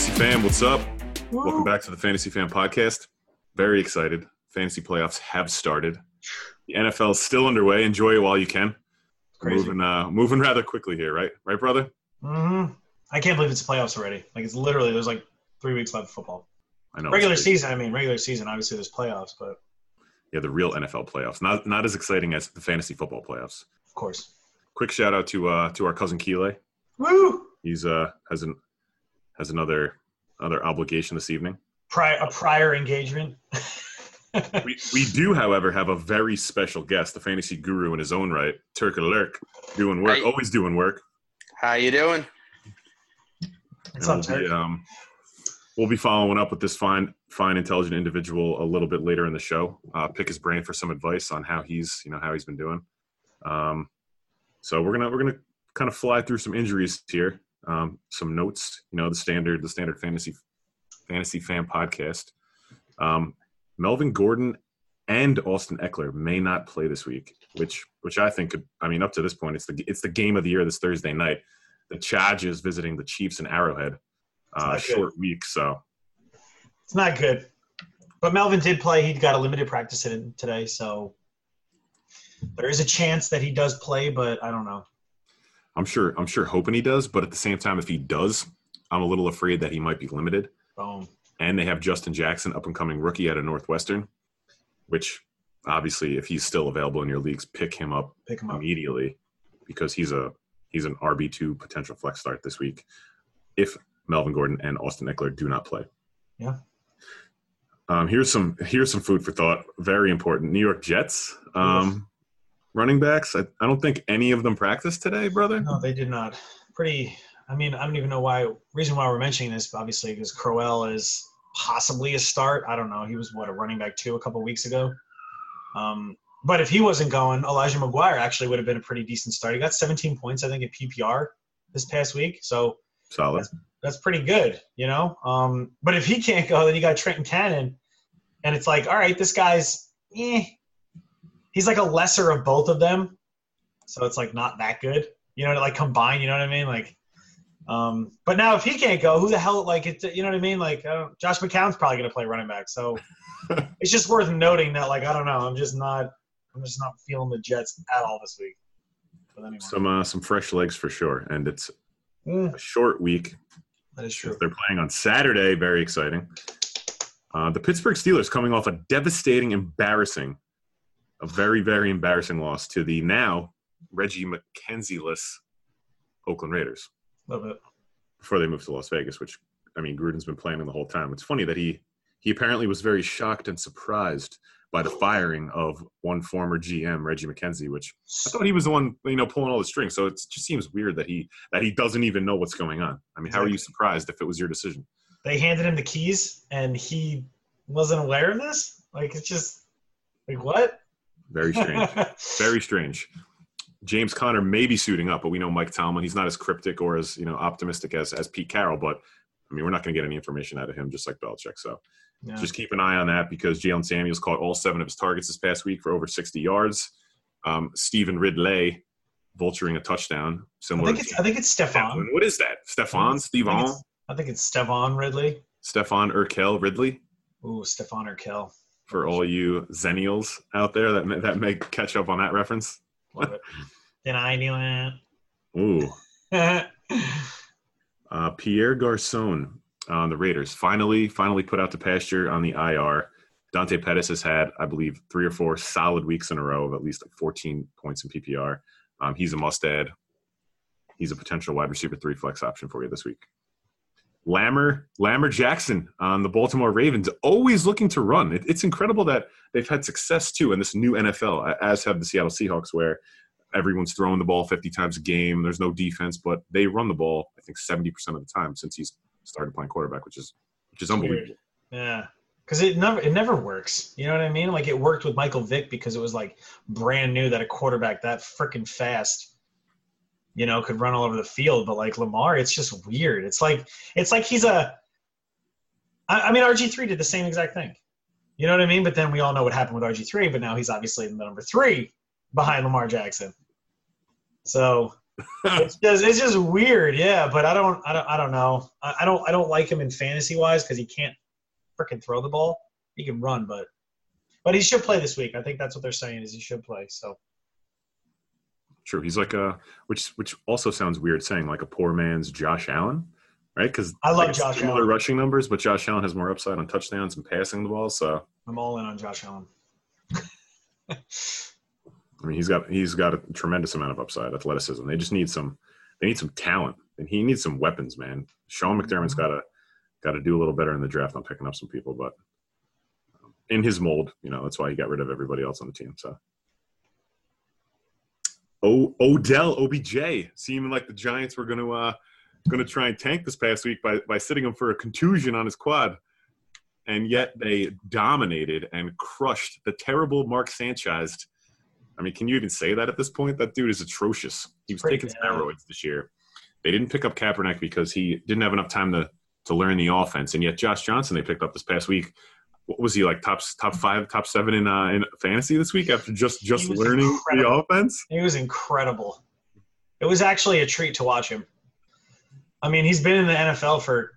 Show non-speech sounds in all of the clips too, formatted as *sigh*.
Fantasy fam, what's up? Welcome back to the Fantasy Fam podcast. Very excited. Fantasy playoffs have started. The NFL is still underway. Enjoy it while you can. Crazy. Moving, uh, moving rather quickly here, right? Right, brother? Mm-hmm. I can't believe it's playoffs already. Like it's literally there's like three weeks left of football. I know. Regular season, I mean regular season. Obviously there's playoffs, but Yeah, the real NFL playoffs. Not not as exciting as the fantasy football playoffs. of course. Quick shout out to uh to our cousin Keeley. Woo! He's uh has an has another another obligation this evening. Prior a prior engagement. *laughs* We, we do, however, have a very special guest, the fantasy guru in his own right, Turk Lurk, doing work, Hey. always doing work. How you doing? What's And up, we'll, be, Turk? um, we'll be following up with this fine, fine, intelligent individual a little bit later in the show. Uh, pick his brain for some advice on how he's, you know, how he's been doing. Um, so we're gonna we're gonna kind of fly through some injuries here, um, some notes. You know, the standard the standard fantasy fantasy fan podcast. Um, Melvin Gordon and Austin Ekeler may not play this week, which which I think could. I mean, up to this point, it's the it's the game of the year this Thursday night. The Chargers visiting the Chiefs in Arrowhead. Uh, not good. short week, so It's not good. But Melvin did play. He got a limited practice in today, so there is a chance that he does play, but I don't know. I'm sure I'm sure hoping he does. But at the same time, if he does, I'm a little afraid that he might be limited. Boom. And they have Justin Jackson, up and coming rookie out of Northwestern, which obviously, if he's still available in your leagues, pick him up Pick him up. immediately because he's a he's an RB two potential flex start this week if Melvin Gordon and Austin Ekeler do not play. Yeah. Um, here's some here's some food for thought. Very important. New York Jets um, running backs. I, I don't think any of them practiced today, brother. No, they did not. Pretty. I mean, I don't even know why. Reason why we're mentioning this, obviously, because Crowell is possibly a start. I don't know. He was what a running back two a couple weeks ago. Um, but if he wasn't going, Elijah McGuire actually would have been a pretty decent start. He got 17 points, I think, at PPR this past week. So Solid. that's pretty good, you know. Um, but if he can't go, then you got Trenton Cannon, and it's like, all right, this guy's, eh, he's like a lesser of both of them, so it's like not that good, you know, to like combine, you know what I mean, like. Um, but now if he can't go, who the hell? Like, it, you know what I mean? Like, I Josh McCown's probably going to play running back, so *laughs* it's just worth noting that, like, I don't know, I'm just not, I'm just not feeling the Jets at all this week. But anyway, Some uh, some fresh legs for sure, and it's Mm, a short week. that is true. They're playing on Saturday. Very exciting. Uh, the Pittsburgh Steelers coming off a devastating, embarrassing, a very, very embarrassing loss to the now Reggie McKenzie-less Oakland Raiders little bit. before they moved to Las Vegas, which, I mean, Gruden's been playing them the whole time. It's funny that he he apparently was very shocked and surprised by the firing of one former GM, Reggie McKenzie, which I thought he was the one, you know, pulling all the strings. So it just seems weird that he that he doesn't even know what's going on. I mean, how are you surprised if it was your decision? they handed him the keys and he wasn't aware of this like it's just like what Very strange. Very *laughs* strange. James Conner may be suiting up, but we know Mike Tomlin. He's not as cryptic or as you know optimistic as as Pete Carroll. But I mean, we're not going to get any information out of him, just like Belichick. So Yeah. just keep an eye on that because Jaylen Samuels caught all seven of his targets this past week for over 60 yards. Um, Stevan Ridley vulturing a touchdown, I similar. think it's I think it's Stefan. What is that? Stefan? I think it's, I think it's Stefan Ridley. Stefan Urkel Ridley? Ooh, Stefan or Kill. For all you Zennials out there that may, that may catch up on that reference. Did I do Ooh. it? *laughs* Uh, Pierre Garcon on the Raiders finally, finally put out to pasture on the IR. Dante Pettis has had, I believe, three or four solid weeks in a row of at least 14 points in PPR. Um, he's a must add. He's a potential wide receiver three flex option for you this week. Lammer, Lammer Jackson on the Baltimore Ravens, always looking to run. It, it's incredible that they've had success too in this new NFL, as have the Seattle Seahawks, where everyone's throwing the ball 50 times a game. There's no defense, but they run the ball, I think, 70% of the time since he's started playing quarterback, which is which is unbelievable. yeah. Because it never it never works. You know what I mean? Like it worked with Michael Vick because it was like brand new that a quarterback that freaking fast, you know, could run all over the field. But like Lamar, it's just weird. It's like it's like he's a. I, I mean, RG three did the same exact thing. You know what I mean? But then we all know what happened with RG three. But now he's obviously the number three behind Lamar Jackson. So *laughs* it's just it's just weird, yeah. But I don't I don't I don't know. I, I don't I don't like him in fantasy wise because he can't freaking throw the ball. He can run, but but he should play this week. I think that's what they're saying is he should play. So True. He's like a which which also sounds weird saying like a poor man's Josh Allen, right? Because I love like Josh similar Allen. rushing numbers, but Josh Allen has more upside on touchdowns and passing the ball. So I'm all in on Josh Allen. *laughs* I mean, he's got he's got a tremendous amount of upside, athleticism. They just need some they need some talent, and he needs some weapons, man. Sean mm-hmm. McDermott's got to got to do a little better in the draft on picking up some people, but in his mold, you know, that's why he got rid of everybody else on the team. So. O- Odell OBJ seeming like the Giants were going to uh, going to try and tank this past week by by sitting him for a contusion on his quad, and yet they dominated and crushed the terrible Mark Sanchez. I mean, can you even say that at this point? That dude is atrocious. He was Pretty taking bad. steroids this year. They didn't pick up Kaepernick because he didn't have enough time to to learn the offense, and yet Josh Johnson they picked up this past week. What was he like? Top top five, top seven in uh, in fantasy this week after just just learning the offense. He was incredible. It was actually a treat to watch him. I mean, he's been in the NFL for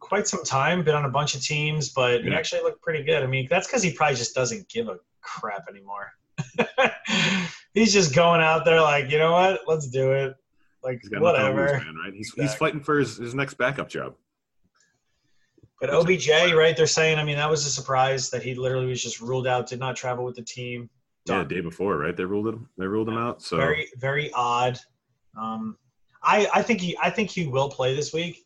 quite some time, been on a bunch of teams, but he actually looked pretty good. I mean, that's because he probably just doesn't give a crap anymore. *laughs* he's just going out there like, you know what? Let's do it. Like, He's whatever. man, right? He's, he's fighting for his, his next backup job. But OBJ, right? They're saying, I mean, that was a surprise that he literally was just ruled out, did not travel with the team. Yeah, the day before, right? They ruled him. They ruled him out. So very very odd. Um, I I think he I think he will play this week.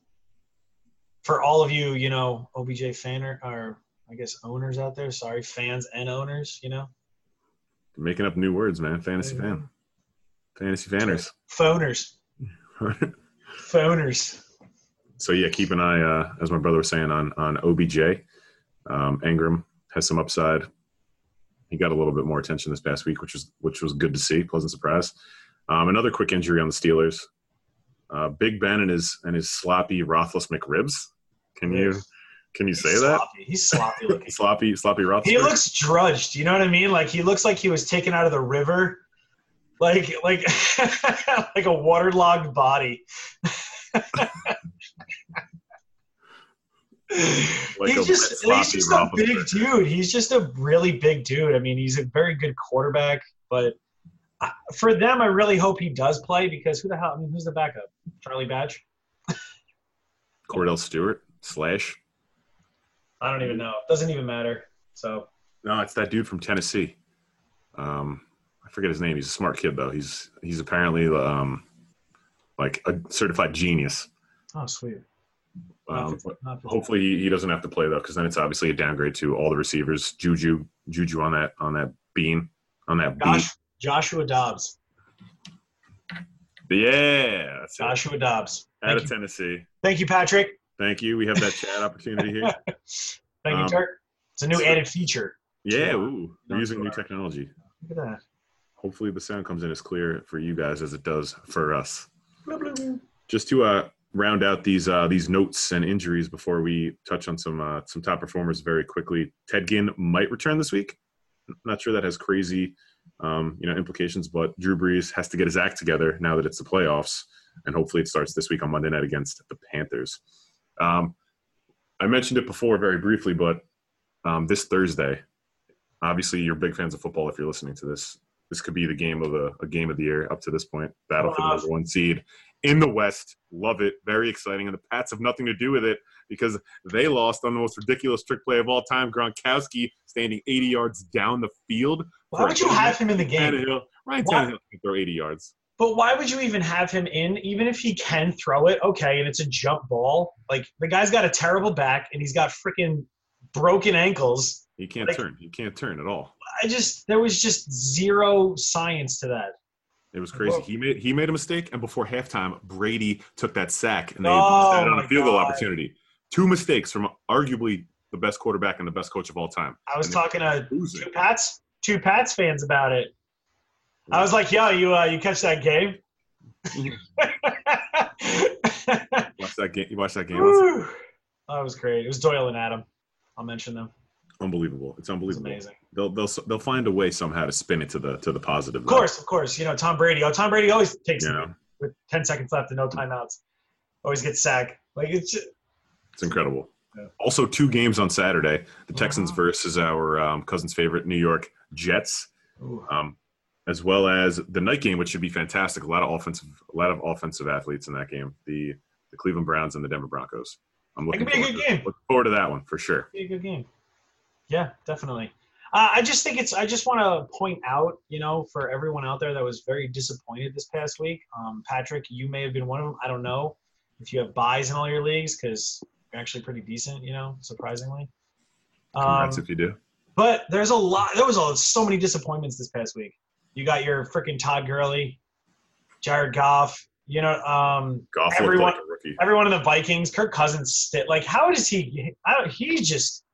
For all of you, you know, OBJ fan or, or I guess owners out there. Sorry, fans and owners. You know, making up new words, man. Fantasy fan, fantasy fanners. phoners, *laughs* phoners. So yeah, keep an eye, uh, as my brother was saying, on on OBJ. Um, Ingram has some upside. He got a little bit more attention this past week, which was which was good to see. Pleasant surprise. Um, another quick injury on the Steelers. Uh, Big Ben and his and his sloppy Rothless McRibs. Can you can you say He's that? He's sloppy looking. *laughs* Sloppy sloppy Roethlisberger. he looks drudged. You know what I mean? Like he looks like he was taken out of the river, like like *laughs* like a waterlogged body. *laughs* Like he's just he's just a big dude. He's just a really big dude. I mean, he's a very good quarterback, but I- for them, I really hope he does play because who the hell? I mean, who's the backup? Charlie Batch? Kordell Stewart slash. I don't even know. Doesn't even matter. So No, it's that dude from Tennessee. Um, I forget his name. He's a smart kid though. He's he's apparently um, like a certified genius. oh sweet. Um, Not for- not for- hopefully he, doesn't have to play though, because then it's obviously a downgrade to all the receivers. Juju, Juju on that on that bean on that bean. Josh, Joshua Dobbs. Yeah, that's it. Joshua Dobbs. out Thank of you, Tennessee. thank you, Patrick. Thank you. We have that chat opportunity here. *laughs* Thank you, Um, Turk. It's a new so- added feature. Yeah, ooh, we're using new technology. Look at that. Hopefully the sound comes in as clear for you guys as it does for us. Just to uh, round out these uh, these notes and injuries before we touch on some uh, some top performers very quickly. Ted Ginn might return this week. Not sure that has crazy um, you know implications, but Drew Brees has to get his act together now that it's the playoffs, and hopefully it starts this week on Monday night against the Panthers. Um, I mentioned it before very briefly, but um, this Thursday, obviously you're big fans of football if you're listening to this. This could be the game of the a game of the year up to this point. Battle for the number one seed in the West. Love it. Very exciting. And the Pats have nothing to do with it because they lost on the most ridiculous trick play of all time. Gronkowski standing 80 yards down the field. Why would you have him in the game? Tannehill. Ryan Tannehill can throw 80 yards. But why would you even have him in? Even if he can throw it, okay, and it's a jump ball. Like the guy's got a terrible back and he's got freaking broken ankles. He can't Like- turn. He can't turn at all. I just there was just zero science to that. It was crazy. He made he made a mistake, and before halftime, Brady took that sack, and they Oh, decided on a field goal opportunity. Two mistakes from arguably the best quarterback and the best coach of all time. I was And talking to losing. two Pats, two Pats fans about it. I was like, "Yo, you uh, you catch that game?" *laughs* Watch that game. You watch that game. That was great. It was Doyle and Adam. I'll mention them. Unbelievable. It's It's unbelievable. amazing. They'll they'll they'll find a way somehow to spin it to the to the positive. Of course, of course. You know, Tom Brady. Oh, Tom Brady always takes You know, with 10 seconds left and no timeouts. Always gets sacked. Like it's just, it's incredible. Yeah. Also, two games on Saturday: the Texans Wow. versus our um, cousin's favorite New York Jets, um, as well as the night game, which should be fantastic. A lot of offensive, a lot of offensive athletes in that game. The the Cleveland Browns and the Denver Broncos. I'm looking could be a forward good to, game. Looking forward to that one for sure. be a good game. Yeah, definitely. Uh, I just think it's. I just want to point out, you know, for everyone out there that was very disappointed this past week. Um, Patrick, you may have been one of them. I don't know if you have buys in all your leagues because you're actually pretty decent, you know, surprisingly. Um, Congrats if you do. but there's a lot. There was a, so many disappointments this past week. You got your freaking Todd Gurley, Jared Goff. You know, um, Goff everyone- like a rookie. everyone in the Vikings, Kirk Cousins, like how does he? I don't. He just.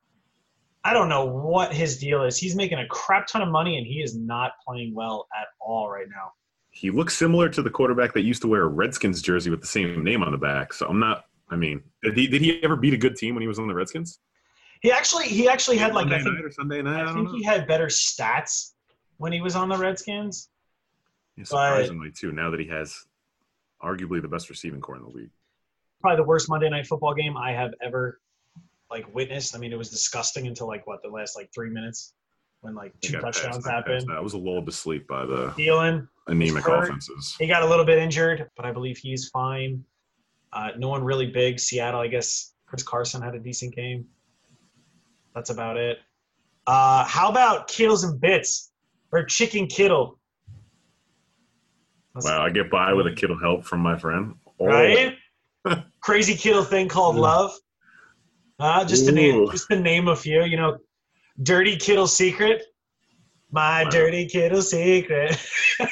I don't know what his deal is. He's making a crap ton of money and he is not playing well at all right now. He looks similar to the quarterback that used to wear a Redskins jersey with the same name on the back. So I'm not. I mean, did he did he ever beat a good team when he was on the Redskins? He actually he actually had like I Monday think, night or Sunday night. I, I don't think know. he had better stats when he was on the Redskins. Yeah, surprisingly too. Now that he has arguably the best receiving corps in the league. Probably the worst Monday night football game I have ever like witnessed. I mean, it was disgusting until like what the last like three minutes when like two touchdowns happened. That was a lull to sleep by the Thielen, anemic offenses. He got a little bit injured, but I believe he's fine. Uh, no one really big. Seattle, I guess Chris Carson had a decent game. That's about it. Uh, how about Kittles and Bits or Chicken Kittle? That's- Wow, I get by with a Kittle help from my friend. Oh, Right? *laughs* Crazy Kittle thing called love. Uh, just to name, just to name a few. You know, Dirty Kittle Secret. My Wow. Dirty Kittle Secret. *laughs*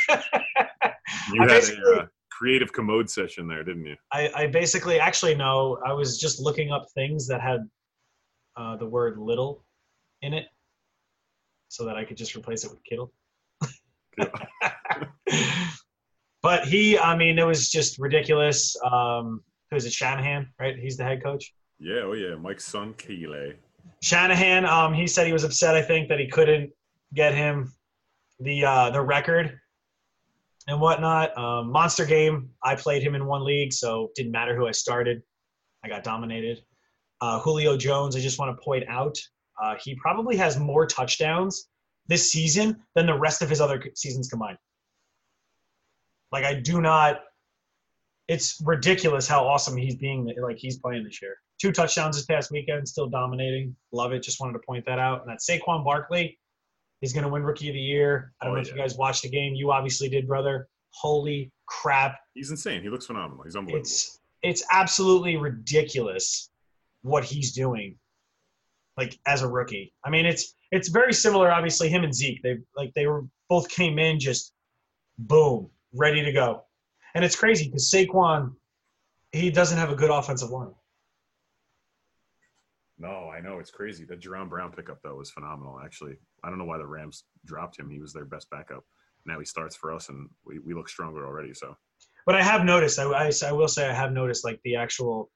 You had a uh, creative commode session there, didn't you? I, I basically actually no. I was just looking up things that had uh, the word "little" in it, so that I could just replace it with "kittle." *laughs* but he, I mean, it was just ridiculous. Um, who is it? Shanahan, right? He's the head coach. Yeah, oh yeah, Mike's son Keeley. Shanahan, um, he said he was upset. I think that he couldn't get him the uh, the record and whatnot. Um, monster game. I played him in one league, so didn't matter who I started. I got dominated. Uh, Julio Jones. I just want to point out, uh, he probably has more touchdowns this season than the rest of his other seasons combined. Like I do not. It's ridiculous how awesome he's being. Like he's playing this year. Two touchdowns this past weekend, still dominating. Love it. Just wanted to point that out. And that Saquon Barkley, he's going to win Rookie of the Year. I don't Oh, know if you guys watched the game. You obviously did, brother. Holy crap! He's insane. He looks phenomenal. He's unbelievable. It's it's absolutely ridiculous what he's doing. Like as a rookie, I mean, it's it's very similar. Obviously, him and Zeke, they like they were both came in just boom, ready to go. And it's crazy because Saquon, he doesn't have a good offensive line. No, I know it's crazy. The Jerome Brown pickup though was phenomenal. Actually, I don't know why the Rams dropped him. He was their best backup. Now he starts for us, and we, we look stronger already. So But I have noticed, I, I, I will say, I have noticed like the actual,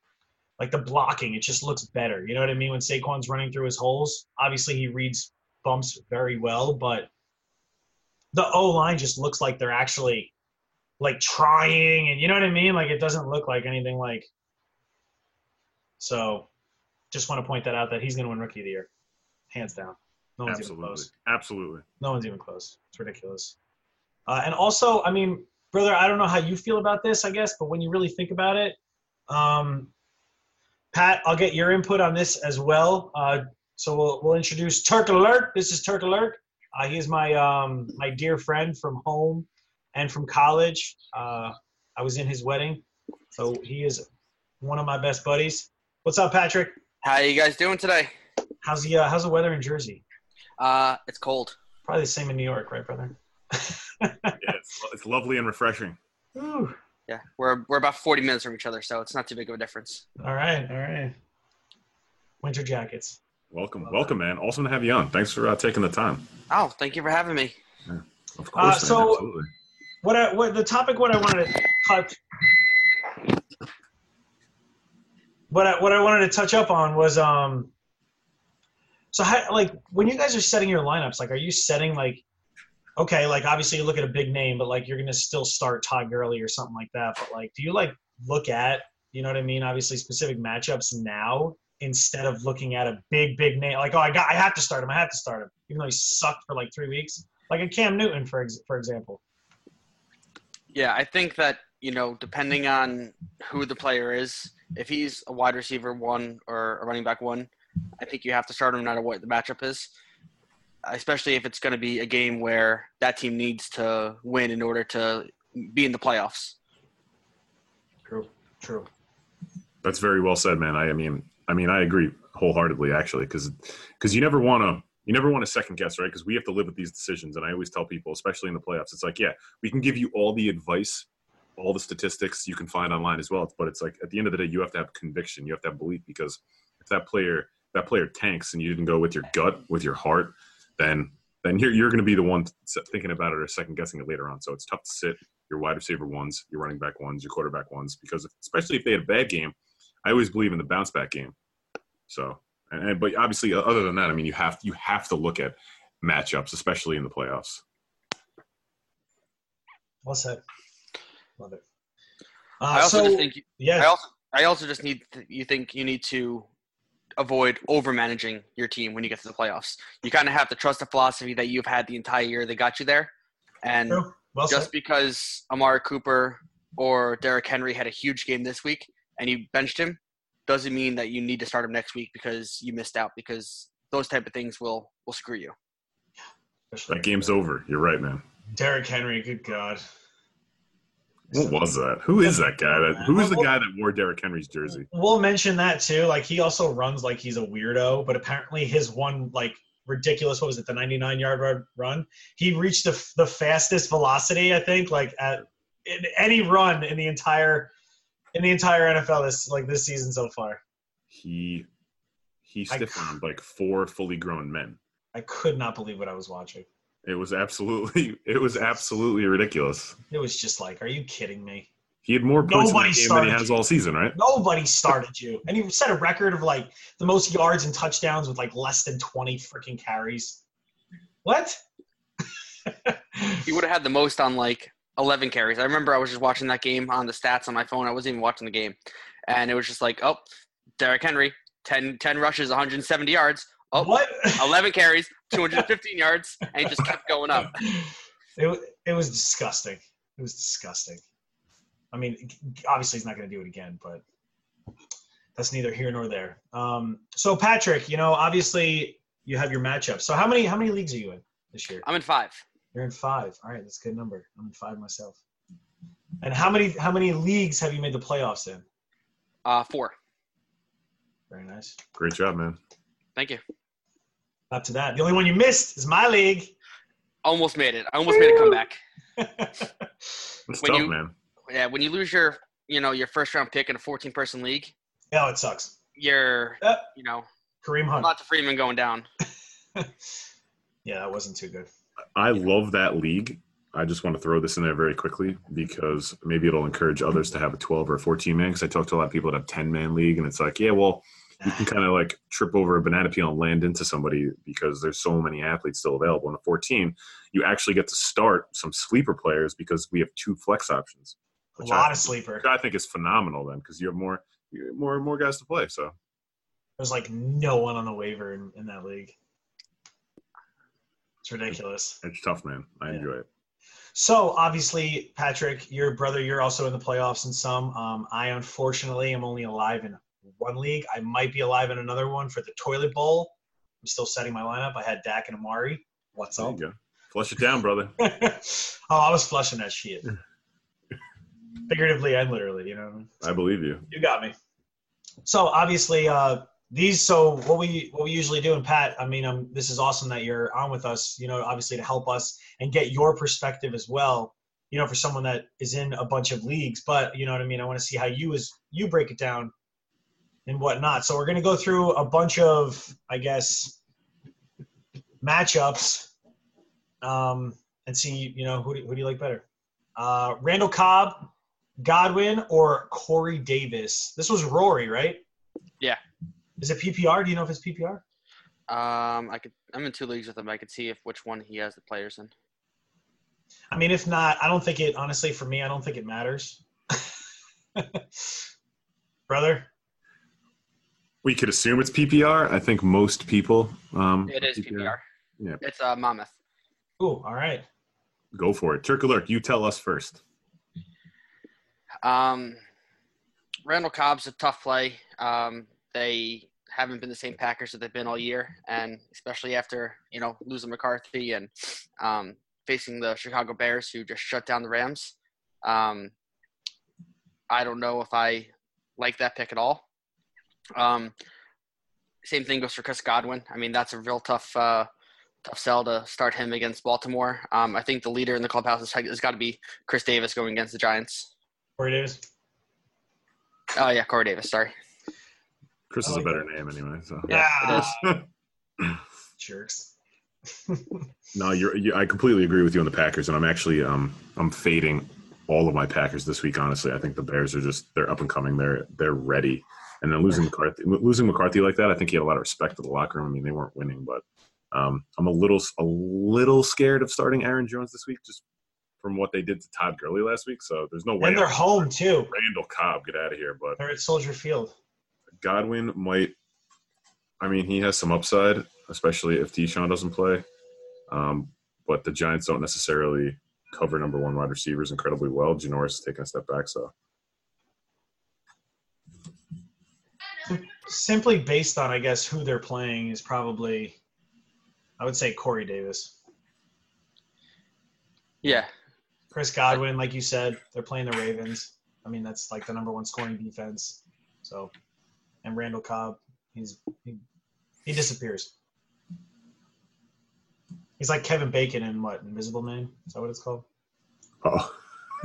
like the blocking, it just looks better. You know what I mean? When Saquon's running through his holes, obviously he reads bumps very well, but the O line just looks like they're actually like trying, and you know what I mean? Like it doesn't look like anything like. So, just want to point that out that he's going to win Rookie of the Year, hands down. No one's even absolutely, close. absolutely. No one's even close. It's ridiculous. Uh, and also, I mean, brother, I don't know how you feel about this, I guess, but when you really think about it, um, Pat, I'll get your input on this as well. Uh, so we'll, we'll introduce Turk Alert. This is Turk Alert. Uh, he is my um, my dear friend from home and from college. Uh, I was in his wedding, so he is one of my best buddies. What's up, Patrick? How are you guys doing today? How's the uh, how's the weather in Jersey? Uh, it's cold. Probably the same in New York, right, brother? *laughs* Yeah, it's, it's lovely and refreshing. Ooh. Yeah, we're we're about 40 minutes from each other, so it's not too big of a difference. All right, all right. Winter jackets. Welcome, welcome, man. Awesome to have you on. Thanks for uh, taking the time. Oh, thank you for having me. Of course, man, so- absolutely. What I, what the topic? What I wanted to touch. What I, what I wanted to touch up on was um. So how like when you guys are setting your lineups, like are you setting like okay, like obviously you look at a big name, but like you're gonna still start Todd Gurley or something like that. But like do you like look at, you know what I mean, obviously specific matchups now instead of looking at a big, big name like, oh I got I have to start him, I have to start him, even though he sucked for like three weeks. Like a Cam Newton for ex- for example. Yeah, I think that you know, depending on who the player is, if he's a wide receiver one or a running back one, I think you have to start him no matter what the matchup is. Especially if it's going to be a game where that team needs to win in order to be in the playoffs. True. True. That's very well said, man. I, I mean, I mean, I agree wholeheartedly, actually, because because you never want to you never want to second guess, right? Because we have to live with these decisions, and I always tell people, especially in the playoffs, it's like, yeah, we can give you all the advice, all the statistics you can find online as well, but it's like at the end of the day, you have to have conviction, you have to have belief, because if that player that player tanks and you didn't go with your gut, with your heart, then then you're you're going to be the one thinking about it or second guessing it later on. So it's tough to sit your wide receiver ones, your running back ones, your quarterback ones, because if, especially if they had a bad game, I always believe in the bounce back game. So, and, and but obviously, other than that, I mean, you have you have to look at matchups, especially in the playoffs. Well said. Love it. Uh, I also so, just think yeah. I also I also just need you think you need to avoid over managing your team when you get to the playoffs. You kind of have to trust the philosophy that you've had the entire year that got you there, and Well just said. because Amari Cooper or Derrick Henry had a huge game this week and you benched him doesn't mean that you need to start him next week because you missed out because those type of things will will screw you. That game's over. You're right, man. Derrick Henry. Good God. What was that? Who is that guy? That, who is the guy that wore Derrick Henry's jersey? We'll mention that too. Like he also runs like he's a weirdo, but apparently his one like ridiculous what was it the 99 yard run- run he reached the, the fastest velocity i think like at in any run in the entire in the entire nfl this like this season so far He he I- stiffened like four fully grown men. i could not believe what i was watching It was absolutely *laughs* it was absolutely ridiculous. it was just like are you kidding me He had more points Nobody in that game than he has you. all season, right? nobody started you and he set a record of like the most yards and touchdowns with like less than 20 freaking carries what *laughs* He would have had the most on like 11 carries. I remember I was just watching that game on the stats on my phone. I wasn't even watching the game, and it was just like, oh, Derrick Henry, 10, 10 rushes, 170 yards. Oh, what *laughs* 11 carries, 215 yards, and he just kept going up. It, it was disgusting. It was disgusting. I mean, obviously he's not going to do it again, but that's neither here nor there. Um, so Patrick, you know, obviously you have your matchup. So how many how many leagues are you in this year? I'm in five. You're in five. All right, that's a good number. I'm in five myself. And how many how many leagues have you made the playoffs in? Uh, four. Very nice. Great job, man. Thank you. Up to that. The only one you missed is my league. Almost made it. I almost made a comeback. *laughs* It's When tough, you- man. Yeah, when you lose your, you know, your first round pick in a 14 person league, no, it sucks. you're, Yep. you know, Kareem Hunt. lots of Freeman going down. *laughs* yeah, that wasn't too good. I love that league. I just want to throw this in there very quickly because maybe it'll encourage others to have a 12 or a 14 man. Because I talk to a lot of people that have 10 man league, and it's like, yeah, well, you can kind of like trip over a banana peel and land into somebody because there's so many athletes still available. In a 14, you actually get to start some sleeper players because we have two flex options. A lot I, of sleeper. I think is phenomenal then because you have more, more, more guys to play. So There's like no one on the waiver in, in that league. It's ridiculous. it's tough, man. I Yeah. enjoy it. So obviously, Patrick, your brother, you're also in the playoffs in some. Um, I unfortunately am only alive in one league. I might be alive in another one for the toilet bowl. I'm still setting my lineup. I had Dak and Amari. What's There up? you go. Flush it down, brother. *laughs* oh, I was flushing that shit. *laughs* Figuratively and literally, you know. I believe you. You got me. So obviously, uh, these. So what we what we usually do, and Pat, I mean, um, this is awesome that you're on with us. You know, obviously to help us and get your perspective as well. You know, for someone that is in a bunch of leagues, but you know what I mean. I want to see how you is you break it down and whatnot. So we're gonna go through a bunch of, I guess, matchups, um, and see you know who do, who do you like better, uh, Randall Cobb, Godwin, or Corey Davis. This was Rory, right? Yeah. Is it PPR? Do you know if it's PPR? Um, I could. I'm in two leagues with him. I could see if which one he has the players in. I mean, if not, I don't think it. Honestly, for me, I don't think it matters. *laughs* Brother, We could assume it's PPR. I think most people. Um, It is PPR. Yeah. It's uh, Monmouth. ooh, all right. Go for it. Turk alert. You tell us first. Um, Randall Cobb's a tough play. Um, they haven't been the same Packers that they've been all year, and especially after you know losing McCarthy and um, facing the Chicago Bears, who just shut down the Rams. Um, I don't know if I like that pick at all. Um, same thing goes for Chris Godwin. I mean, that's a real tough, uh, tough sell to start him against Baltimore. Um, I think the leader in the clubhouse has, has got to be Chris Davis going against the Giants. Corey Davis. Oh yeah, Corey Davis. Sorry. Chris I is a like better name anyway. So Yeah, it Ah, *laughs* jerks. no, you're. You, I completely agree with you on the Packers, and I'm actually um I'm fading all of my Packers this week. Honestly, I think the Bears are just they're up and coming. They're they're ready. And then losing McCarthy, losing McCarthy like that, I think he had a lot of respect for the locker room. I mean, they weren't winning, but um, I'm a little a little scared of starting Aaron Jones this week, just from what they did to Todd Gurley last week. So there's no way And they're I'm- home too. Randall Cobb get out of here, but They're at Soldier Field. Godwin might. I mean, he has some upside, especially if Deshaun doesn't play. Um, but the Giants don't necessarily cover number one wide receivers incredibly well. Janoris is taking a step back, so Simply based on, I guess, who they're playing is probably, I would say Corey Davis. Yeah, Chris Godwin, like you said, they're playing the Ravens. I mean, that's like the number one scoring defense. So, and Randall Cobb, he's he, he disappears. He's like Kevin Bacon in what Invisible Man? Is that what it's called? oh, *laughs*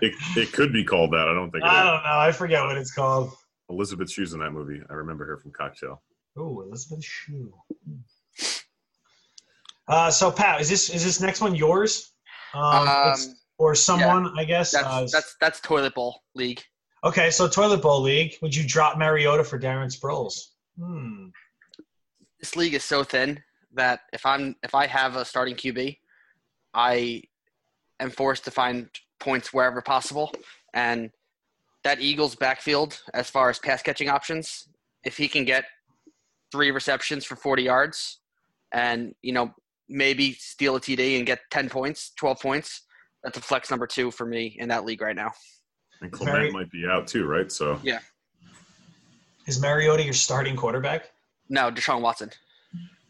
it, it could be called that. I don't think it I is. don't know. I forget what it's called. Elizabeth Shue in that movie. I remember her from Cocktail. Oh, Elizabeth Shue. Uh, so Pat, is this is this next one yours? Um, Um, or someone, I guess. that's Uh, that's that's toilet bowl league. Okay, so toilet bowl league. Would you drop Mariota for Darren Sproles? Hmm. This league is so thin that if I'm if I have a starting QB, I am forced to find points wherever possible, and that Eagles backfield, as far as pass catching options, if he can get three receptions for 40 yards, and you know maybe steal a TD and get 10 points, 12 points, that's a flex number two for me in that league right now. And Clement Very- might be out too, right? So Yeah. Is Mariota your starting quarterback? No, Deshaun Watson.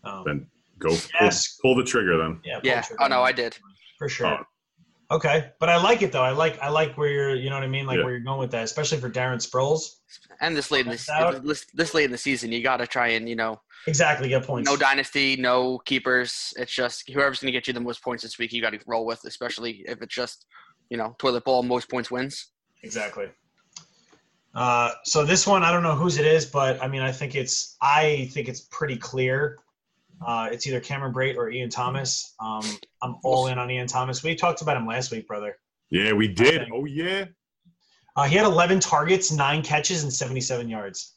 Oh. then go pull, Yes. pull the trigger then. Yeah. Yeah. pull the Oh no. I did. for sure. Oh. Okay, but I like it though. I like I like where you're. You know what I mean? Like Yeah. where you're going with that, especially for Darren Sproles. And this late in That's the out. this, this late in the season, you got to try and you know Exactly. Get points. no dynasty, no keepers. It's just whoever's going to get you the most points this week, you got to roll with, especially if it's just you know toilet bowl, most points wins. Exactly. Uh, so this one, I don't know whose it is, but I mean, I think it's I think it's pretty clear. Uh, it's either Cameron Brate or Ian Thomas. Um, I'm all in on Ian Thomas. We talked about him last week, brother. Yeah, we did. Oh yeah. Uh, he had 11 targets, nine catches, and 77 yards.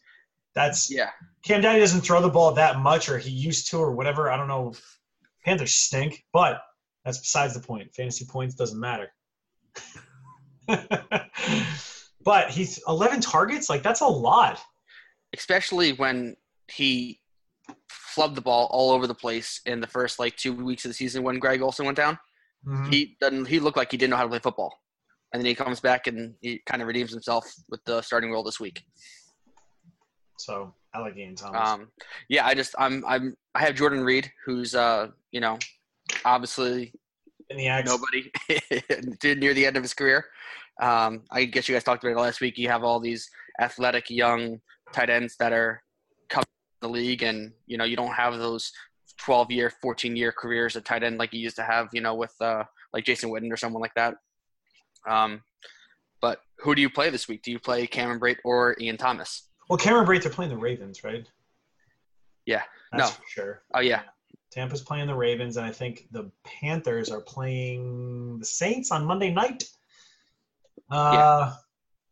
That's Yeah, Cam Daddy doesn't throw the ball that much, or he used to, or whatever. I don't know. Panthers stink, but that's besides the point. Fantasy points doesn't matter. *laughs* but he's 11 targets. Like that's a lot. especially when he flubbed the ball all over the place in the first like two weeks of the season when Greg Olsen went down. Mhm. He doesn't. He looked like he didn't know how to play football, and then he comes back and he kind of redeems himself with the starting role this week. So I like Ian Thomas. Um, yeah, I just I'm I'm I have Jordan Reed, who's uh you know obviously In the Axe. nobody *laughs* near the end of his career. Um, I guess you guys talked about it last week. You have all these athletic young tight ends that are coming in the league, and you know you don't have those 12 year, 14 year careers at tight end like you used to have, you know, with uh, like Jason Witten or someone like that. Um, but who do you play this week? Do you play Cameron Brate or Ian Thomas? Well, Cameron Brate, they're playing the Ravens, right? Yeah. That's No. for sure. Oh yeah, Tampa's playing the Ravens, and I think the Panthers are playing the Saints on Monday night. Uh,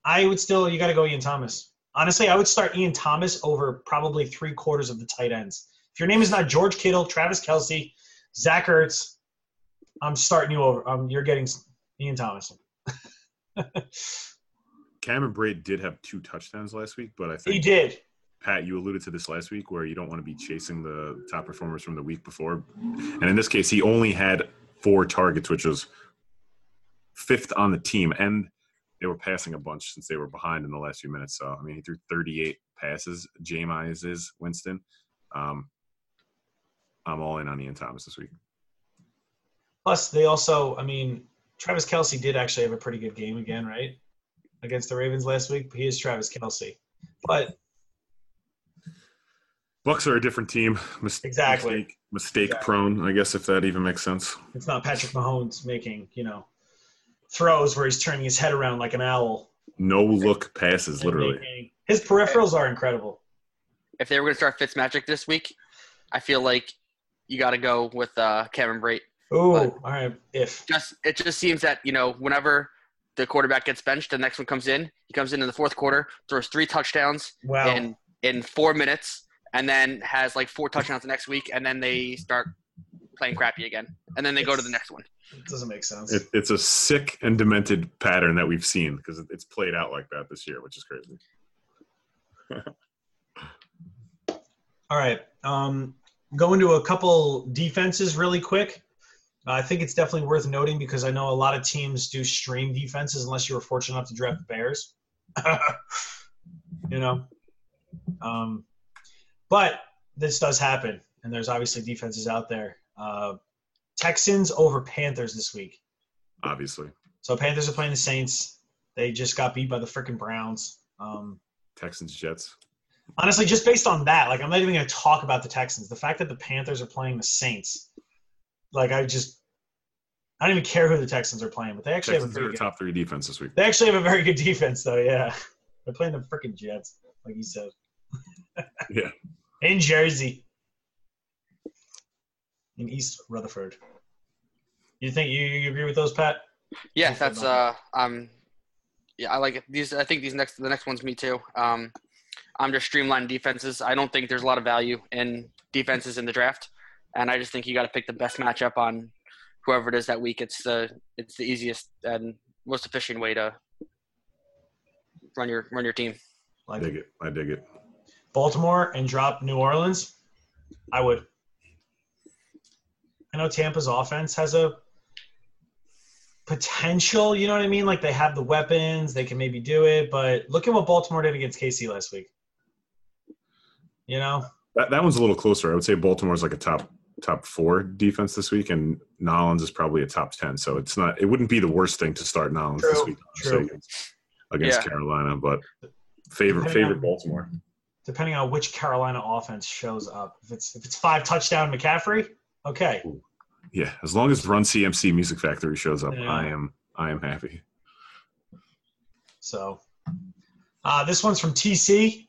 I would still, you got to go Ian Thomas. Honestly, I would start Ian Thomas over probably three quarters of the tight ends. If your name is not George Kittle, Travis Kelce, Zach Ertz, I'm starting you over. Um, you're getting Ian Thomas. *laughs* Cameron Brate did have two touchdowns last week, but I think he did. Pat, you alluded to this last week where you don't want to be chasing the top performers from the week before. And in this case, he only had four targets, which was fifth on the team. And they were passing a bunch since they were behind in the last few minutes. So, I mean, he threw 38 passes. Jameis is Winston. Um, I'm all in on Ian Thomas this week. Plus, they also, I mean, Travis Kelce did actually have a pretty good game again, right? Against the Ravens last week. He is Travis Kelce. But Bucs are a different team. Mis- Exactly. Mistake, mistake Exactly. prone, I guess, if that even makes sense. it's not Patrick Mahomes making, you know, throws where he's turning his head around like an owl. No look passes, literally. His peripherals are incredible. If they were going to start Fitzmagic this week, I feel like you got to go with uh, Cameron Brate. Ooh, But- all right. If Just it just seems that you know whenever the quarterback gets benched, the next one comes in. He comes in in the fourth quarter, throws three touchdowns wow, in in four minutes, and then has like four touchdowns the next week, and then they start playing crappy again, and then they go to the next one. It doesn't make sense. It, it's a sick and demented pattern that we've seen because it's played out like that this year, which is crazy. *laughs* All right. Um, go into a couple defenses really quick. Uh, I think it's definitely worth noting because I know a lot of teams do stream defenses unless you were fortunate enough to draft the Bears. *laughs* you know. Um, but this does happen, and there's obviously defenses out there. Uh, Texans over Panthers this week. Obviously, So Panthers are playing the Saints. They just got beat by the freaking Browns. Um, Texans, Jets. honestly, just based on that, like I'm not even going to talk about the Texans. The fact that the Panthers are playing the Saints, like I just, I don't even care who the Texans are playing, but they actually Texans have a are very good, top three defense this week. they actually have a very good defense, though. Yeah, they're playing the freaking Jets, like you said. Yeah. *laughs* In Jersey, in East Rutherford. You think you, you agree with those, Pat? Yeah, that's uh um yeah, I like it. These I think these next the next one's me too. Um I'm just streamlined defenses. I don't think there's a lot of value in defenses in the draft. And I just think you gotta pick the best matchup on whoever it is that week. It's the it's the easiest and most efficient way to run your run your team. I dig it. I dig it. Baltimore and drop New Orleans, I would. I know Tampa's offense has a potential, you know what I mean? Like they have the weapons, they can maybe do it, but look at what Baltimore did against KC last week. You know? That, that one's a little closer. I would say Baltimore's like a top top four defense this week, and Nolans is probably a top ten. So it's not. It wouldn't be the worst thing to start Nolans this week true. against, against Yeah. Carolina, but favorite Depending favorite on- Baltimore. Depending on which Carolina offense shows up. If it's if it's five touchdown McCaffrey, okay. Yeah, as long as Run CMC Music Factory shows up, Yeah. I am I am happy. So uh, this one's from TC,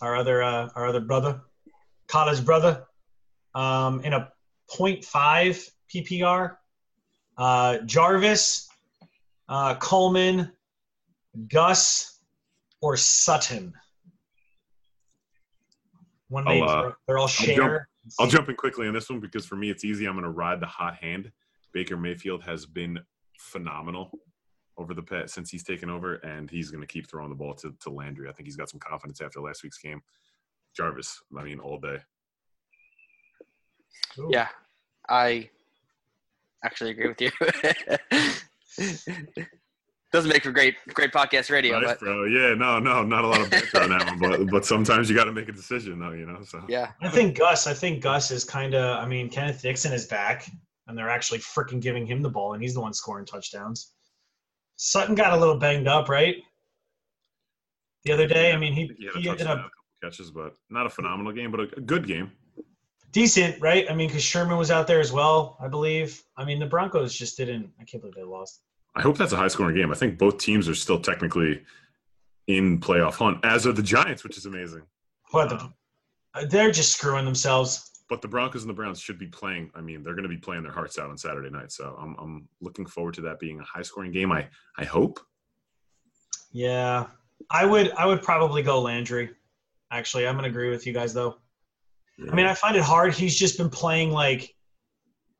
our other uh, our other brother, college brother, um, in a 0.5 PPR. Uh, Jarvis, uh, Coleman, Gus, or Sutton. One name. Uh, they're- all share. I'll jump in quickly on this one because for me it's easy. I'm going to ride the hot hand. Baker Mayfield has been phenomenal over the past since he's taken over, and he's going to keep throwing the ball to, to Landry. I think he's got some confidence after last week's game. Jarvis, I mean, all day. Ooh. Yeah. I actually agree with you. *laughs* Doesn't make for great great podcast radio, Nice, but bro. Yeah, no, no, not a lot of banter on that one, but *laughs* but sometimes you got to make a decision, though, you know. So yeah. I think Gus. I think Gus is kind of. I mean, Kenneth Dixon is back, and they're actually freaking giving him the ball, and he's the one scoring touchdowns. Sutton got a little banged up, right? The other day, I mean, I he think he had a he ended up a couple catches, but not a phenomenal game, but a, a good game. decent, right? I mean, because Sherman was out there as well, I believe. I mean, the Broncos just didn't. I can't believe they lost. I hope that's a high scoring game. I think both teams are still technically in playoff hunt, as are the Giants, which is amazing. What the? They're just screwing themselves. but the Broncos and the Browns should be playing. I mean, they're going to be playing their hearts out on Saturday night. So I'm, I'm looking forward to that being a high scoring game. I, I hope. Yeah, I would I would probably go Landry. Actually, I'm gonna agree with you guys though. I mean, I find it hard. He's just been playing like,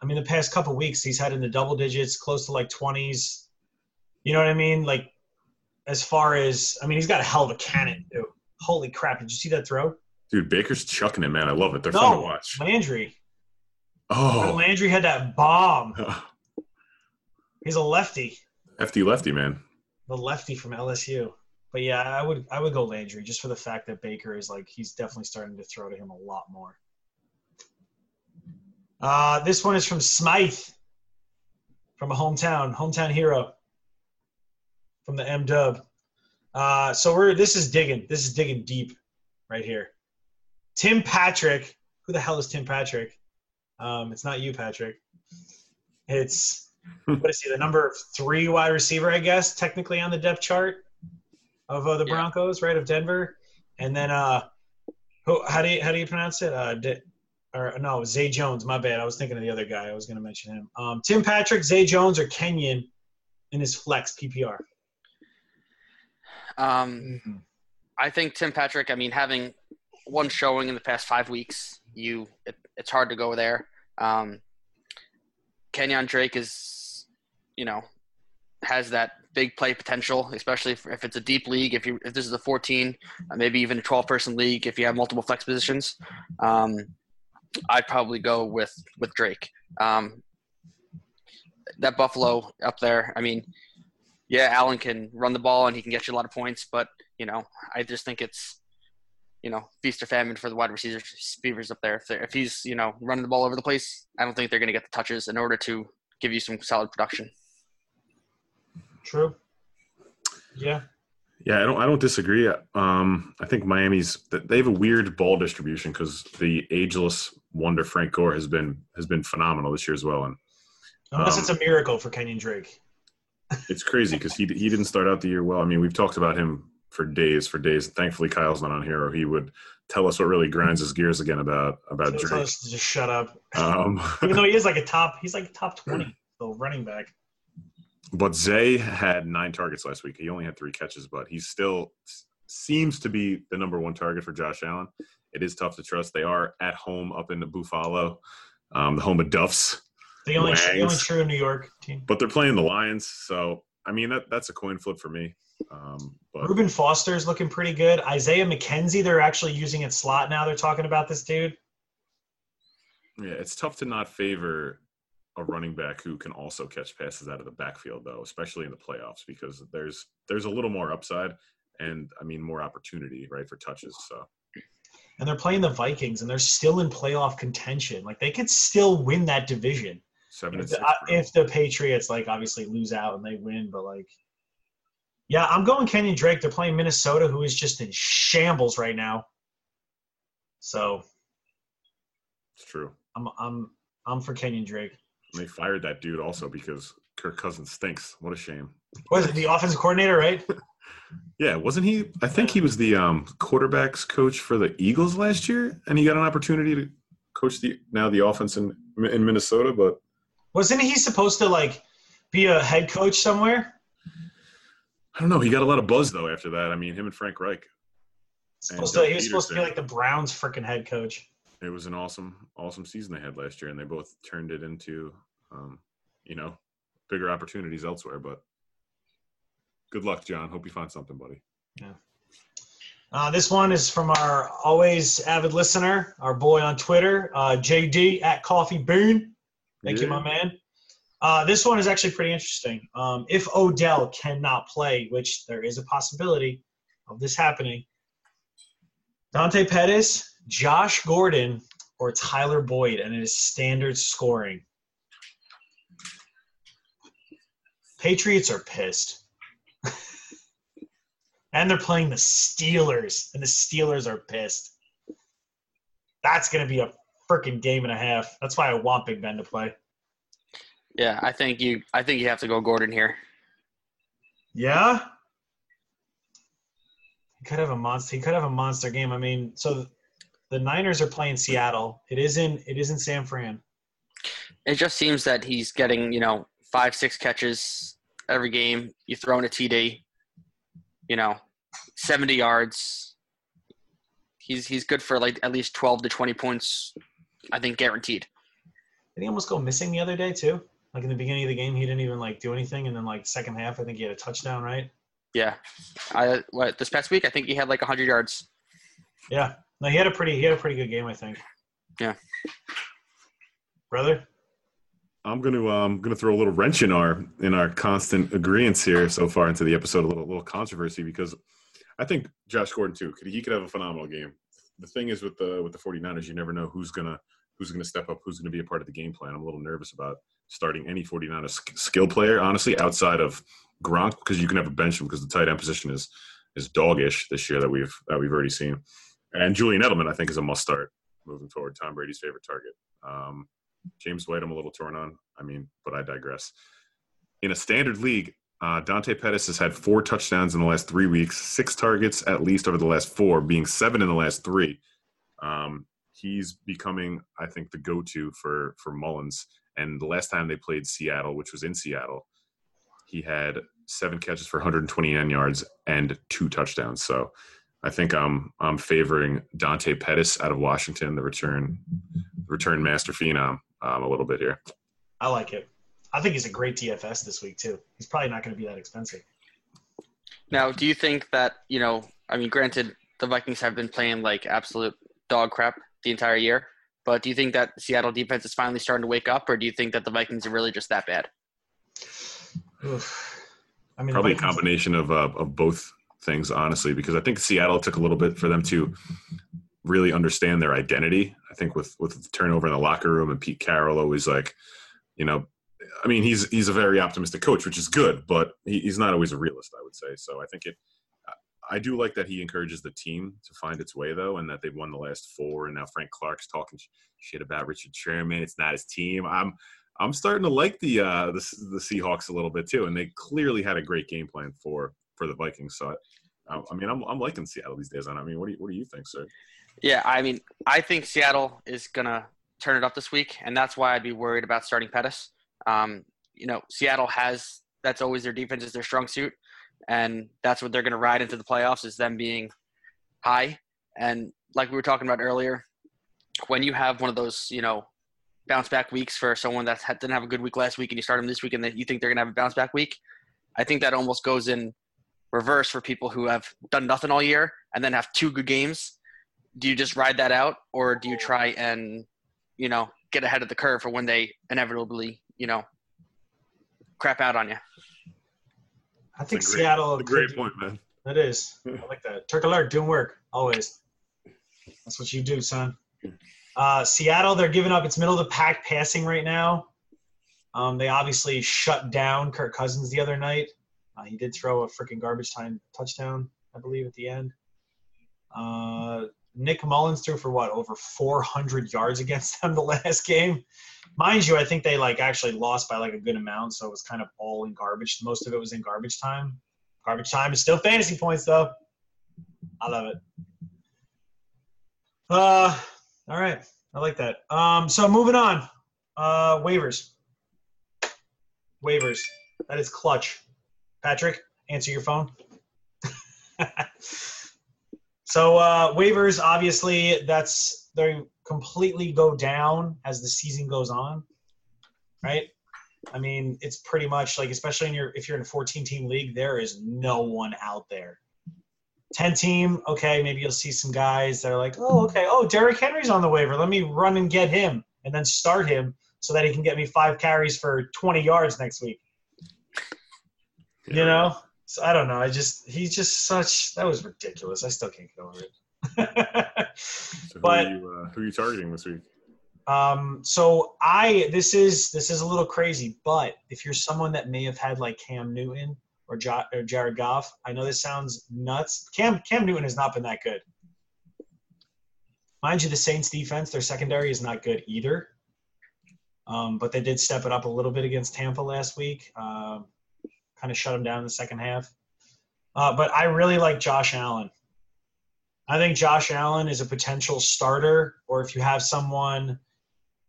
I mean, the past couple weeks he's had in the double digits, close to like 20s. You know what I mean? Like, as far as I mean, he's got a hell of a cannon too. Holy crap! Did you see that throw? dude, Baker's chucking it, man. I love it. They're fun to No, watch. Landry. Oh, Landry had that bomb. *laughs* He's a lefty, FD lefty, man. the lefty from LSU. But yeah, I would I would go Landry just for the fact that Baker is like he's definitely starting to throw to him a lot more. Uh, this one is from Smythe, from a hometown, hometown hero, from the M Dub. Uh, so we're this is digging. This is digging deep, right here. Tim Patrick. Who the hell is Tim Patrick? Um, it's not you, Patrick. It's what is he? The number three wide receiver, I guess, technically on the depth chart of uh, the Yeah. Broncos, right? Of Denver, and then uh, who? How do you how do you pronounce it? Uh, D- or no, Zay Jones. My bad. I was thinking of the other guy. I was going to mention him. Um, Tim Patrick, Zay Jones, or Kenyan in his flex PPR. Um, I think Tim Patrick. I mean, having one showing in the past five weeks, you it, it's hard to go there. Um, Kenyan Drake is, you know, has that big play potential, especially if, if it's a deep league. If you if this is a 14, uh, maybe even a 12 person league, if you have multiple flex positions, um, I'd probably go with with Drake. Um, that Buffalo up there. I mean, yeah, Allen can run the ball and he can get you a lot of points, but you know, I just think it's you know feast or famine for the wide receivers receivers up there. If, they're- if he's you know running the ball over the place, I don't think they're going to get the touches in order to give you some solid production. True. Yeah. Yeah, I don't. I don't disagree. Um, I think Miami's they have a weird ball distribution because the ageless wonder Frank Gore has been has been phenomenal this year as well, and Unless Um, it's a miracle for Kenyan Drake. It's crazy because he he didn't start out the year well. I mean, we've talked about him for days, for days. Thankfully, Kyle's not on here, or he would tell us what really grinds his gears again about about Drake. us just shut up. Um, *laughs* Even though he is like a top, he's like top twenty, so running back. But Zay had nine targets last week. He only had three catches, but he still seems to be the number one target for Josh Allen. It is tough to trust. They are at home up in Buffalo, um, the home of Duffs, The only, the only true New York team. but they're playing the Lions. So I mean that that's a coin flip for me. Um, but Reuben Foster's looking pretty good. Isaiah McKenzie, they're actually using at slot now. They're talking about this dude. yeah, it's tough to not favor a running back who can also catch passes out of the backfield, though, especially in the playoffs, because there's there's a little more upside and I mean more opportunity, right, for touches. So. And they're playing the Vikings, and they're still in playoff contention. Like they could still win that division Seven if the, six. uh, bro. if the Patriots like obviously lose out and they win. But like, yeah, I'm going Kenyan Drake. They're playing Minnesota, who is just in shambles right now. So it's true. I'm I'm I'm for Kenyan Drake. And they fired that dude also because Kirk Cousins stinks. What a shame. Was it the offensive coordinator, right? *laughs* Yeah, wasn't he? I think he was the um, quarterbacks coach for the Eagles last year, and he got an opportunity to coach the now the offense in in Minnesota. But Wasn't he supposed to like be a head coach somewhere? I don't know. He got a lot of buzz though after that. I mean, him and Frank Reich. Supposed Doug to, he was supposed to be like the Browns' freaking head coach. It was an awesome, awesome season they had last year, and they both turned it into, um, you know, bigger opportunities elsewhere. But good luck, John. Hope you find something, buddy. Uh, this one is from our always avid listener, our boy on Twitter, uh, JD at Coffee Boon. Thank you, my man. Uh, this one is actually pretty interesting. Um, if Odell cannot play, which there is a possibility of this happening, Dante Pettis, Josh Gordon, or Tyler Boyd, and it is standard scoring. Patriots are pissed. *laughs* and they're playing the Steelers, and the Steelers are pissed. That's going to be a freaking game and a half. That's why I want Big Ben to play. Yeah, I think you. I think you have to go Gordon here. Yeah. He could have a monster. He could have a monster game. I mean, so the Niners are playing Seattle. It is in. It is in San Fran. It just seems that he's getting you know five six catches every game. You throw in a TD. You know, 70 yards. He's he's good for like at least 12 to 20 points, I think guaranteed. Did he almost go missing the other day too? Like in the beginning of the game, he didn't even like do anything, and then like second half, I think he had a touchdown, right? Yeah. I what this past week I think he had like 100 yards. Yeah. No, he had a pretty he had a pretty good game, I think. Yeah. Brother. I'm going to um going to throw a little wrench in our in our constant agreements here so far into the episode. A little little controversy because I think Josh Gordon too could he could have a phenomenal game. The thing is with the with the 49ers, you never know who's gonna who's gonna step up, who's gonna be a part of the game plan. I'm a little nervous about starting any 49ers skill player, honestly, outside of Gronk, because you can have a bench because the tight end position is is doggish this year that we've that we've already seen. And Julian Edelman, I think, is a must start moving forward. Tom Brady's favorite target. Um, James White, I'm a little torn on. I mean, but I digress. In a standard league, uh, Dante Pettis has had four touchdowns in the last three weeks, six targets at least over the last four, being seven in the last three. Um, he's becoming, I think, the go-to for for Mullens. And the last time they played Seattle, which was in Seattle, he had seven catches for 129 yards and two touchdowns. So I think I'm I'm favoring Dante Pettis out of Washington, the return return master phenom, um, a little bit here. I like it. I think he's a great DFS this week too. He's probably not going to be that expensive. Now, do you think that you know? I mean, granted, the Vikings have been playing like absolute dog crap the entire year, but do you think that Seattle defense is finally starting to wake up, or do you think that the Vikings are really just that bad? Oof. I mean, Probably a combination of uh, of both things, honestly, because I think Seattle took a little bit for them to really understand their identity. I think with with the turnover in the locker room and Pete Carroll always like, you know, I mean he's he's a very optimistic coach, which is good, but he, he's not always a realist. I would say so. I think it. I do like that he encourages the team to find its way though, and that they've won the last four, and now Frank Clark's talking shit about Richard Sherman. It's not his team. I'm I'm starting to like the uh, the the Seahawks a little bit too, and they clearly had a great game plan for for the Vikings. So, I, I mean, I'm I'm liking Seattle these days. And I mean, what do you what do you think, sir? Yeah, I mean, I think Seattle is gonna turn it up this week, and that's why I'd be worried about starting Pettis. Um, you know, Seattle has that's always their defense is their strong suit, and that's what they're gonna ride into the playoffs is them being high. And like we were talking about earlier, when you have one of those, you know, bounce back weeks for someone that didn't have a good week last week, and you start them this week, and you think they're gonna have a bounce back week, I think that almost goes in reverse for people who have done nothing all year and then have two good games do you just ride that out or do you try and you know get ahead of the curve for when they inevitably you know crap out on you I think It's a great- Seattle. A great could- point, man. That is. I like that. Turk alert, doing work always. That's what you do, son. Uh, Seattle, they're giving up. It's middle of the pack passing right now. Um, they obviously shut down Kirk Cousins the other night. Uh, he did throw a freaking garbage time touchdown, I believe, at the end. Uh, Nick Mullens threw for what over 400 yards against *laughs* them the last game. Mind you, I think they like actually lost by like a good amount, so it was kind of all in garbage. Most of it was in garbage time. Garbage time is still fantasy points though. I love it. Uh, all right, I like that. Um, so moving on. Uh, waivers. Waivers. That is clutch. Patrick, answer your phone. So uh, waivers, obviously, that's they completely go down as the season goes on, right? I mean, it's pretty much like, especially in your if you're in a 14 team league, there is no one out there. 10 team, okay, maybe you'll see some guys that are like, oh, okay, oh, Derrick Henry's on the waiver. Let me run and get him and then start him so that he can get me five carries for 20 yards next week. You know? So I don't know. I just, he's just such, that was ridiculous. I still can't get over it. *laughs* So who, But- are you, uh, who are you targeting this week? Um, so I this is this is a little crazy, but if you're someone that may have had like Cam Newton or, jo- or Jared Goff, I know this sounds nuts. Cam Cam Newton has not been that good. Mind you, the Saints defense, their secondary is not good either. Um, but they did step it up a little bit against Tampa last week. Um, kind of shut them down in the second half. Uh, but I really like Josh Allen. I think Josh Allen is a potential starter, or if you have someone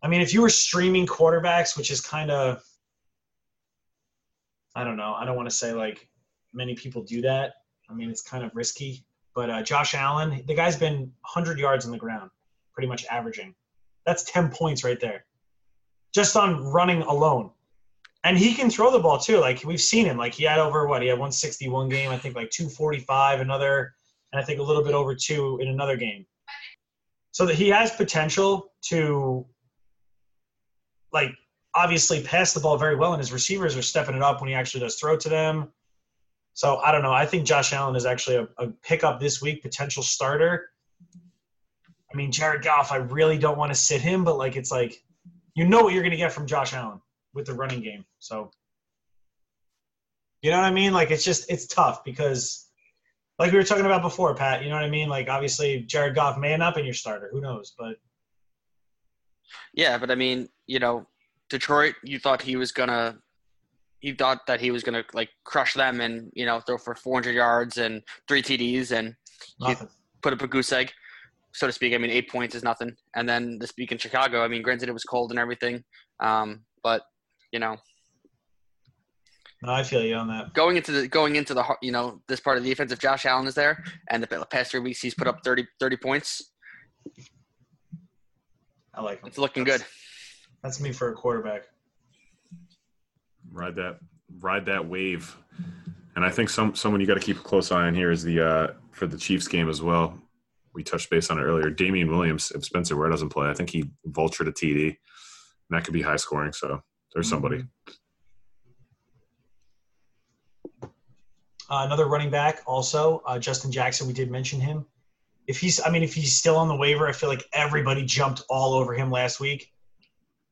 I mean, if you were streaming quarterbacks, which is kind of, I don't know, I don't want to say like many people do that, I mean, it's kind of risky. But uh, Josh Allen, the guy's been 100 yards on the ground, pretty much averaging. That's 10 points right there, just on running alone. And he can throw the ball too. Like we've seen him. Like he had over what he had 161 game. I think like 245 another, and I think a little bit over two in another game. So that he has potential to, like, obviously pass the ball very well, and his receivers are stepping it up when he actually does throw to them. So I don't know. I think Josh Allen is actually a, a pickup this week, potential starter. I mean, Jared Goff, I really don't want to sit him, but like it's like you know what you're going to get from Josh Allen with the running game. So you know what I mean? Like it's just it's tough because like we were talking about before, Pat. You know what I mean? Like obviously Jared Goff may end up in your starter. Who knows? But Yeah, but I mean, you know, Detroit, you thought he was gonna, you thought that he was gonna like crush them and you know throw for 400 yards and three TDs and put up a goose egg, so to speak. I mean, eight points is nothing. And then this week in Chicago, I mean, granted it was cold and everything, um, but you know, No, I feel you on that. going into the going into the you know this part of the defense, if Josh Allen is there and the past three weeks he's put up 30, 30 points, I like him. it's looking good. That's me for a quarterback. ride that ride that wave. And I think some someone you got to keep a close eye on here is the uh, for the Chiefs game as well. We touched base on it earlier. Damien Williams, if Spencer Ware doesn't play, I think he vultured a TD, and that could be high scoring. So there's somebody. Uh, another running back, also uh, Justin Jackson. We did mention him. If he's, I mean, if he's still on the waiver, I feel like everybody jumped all over him last week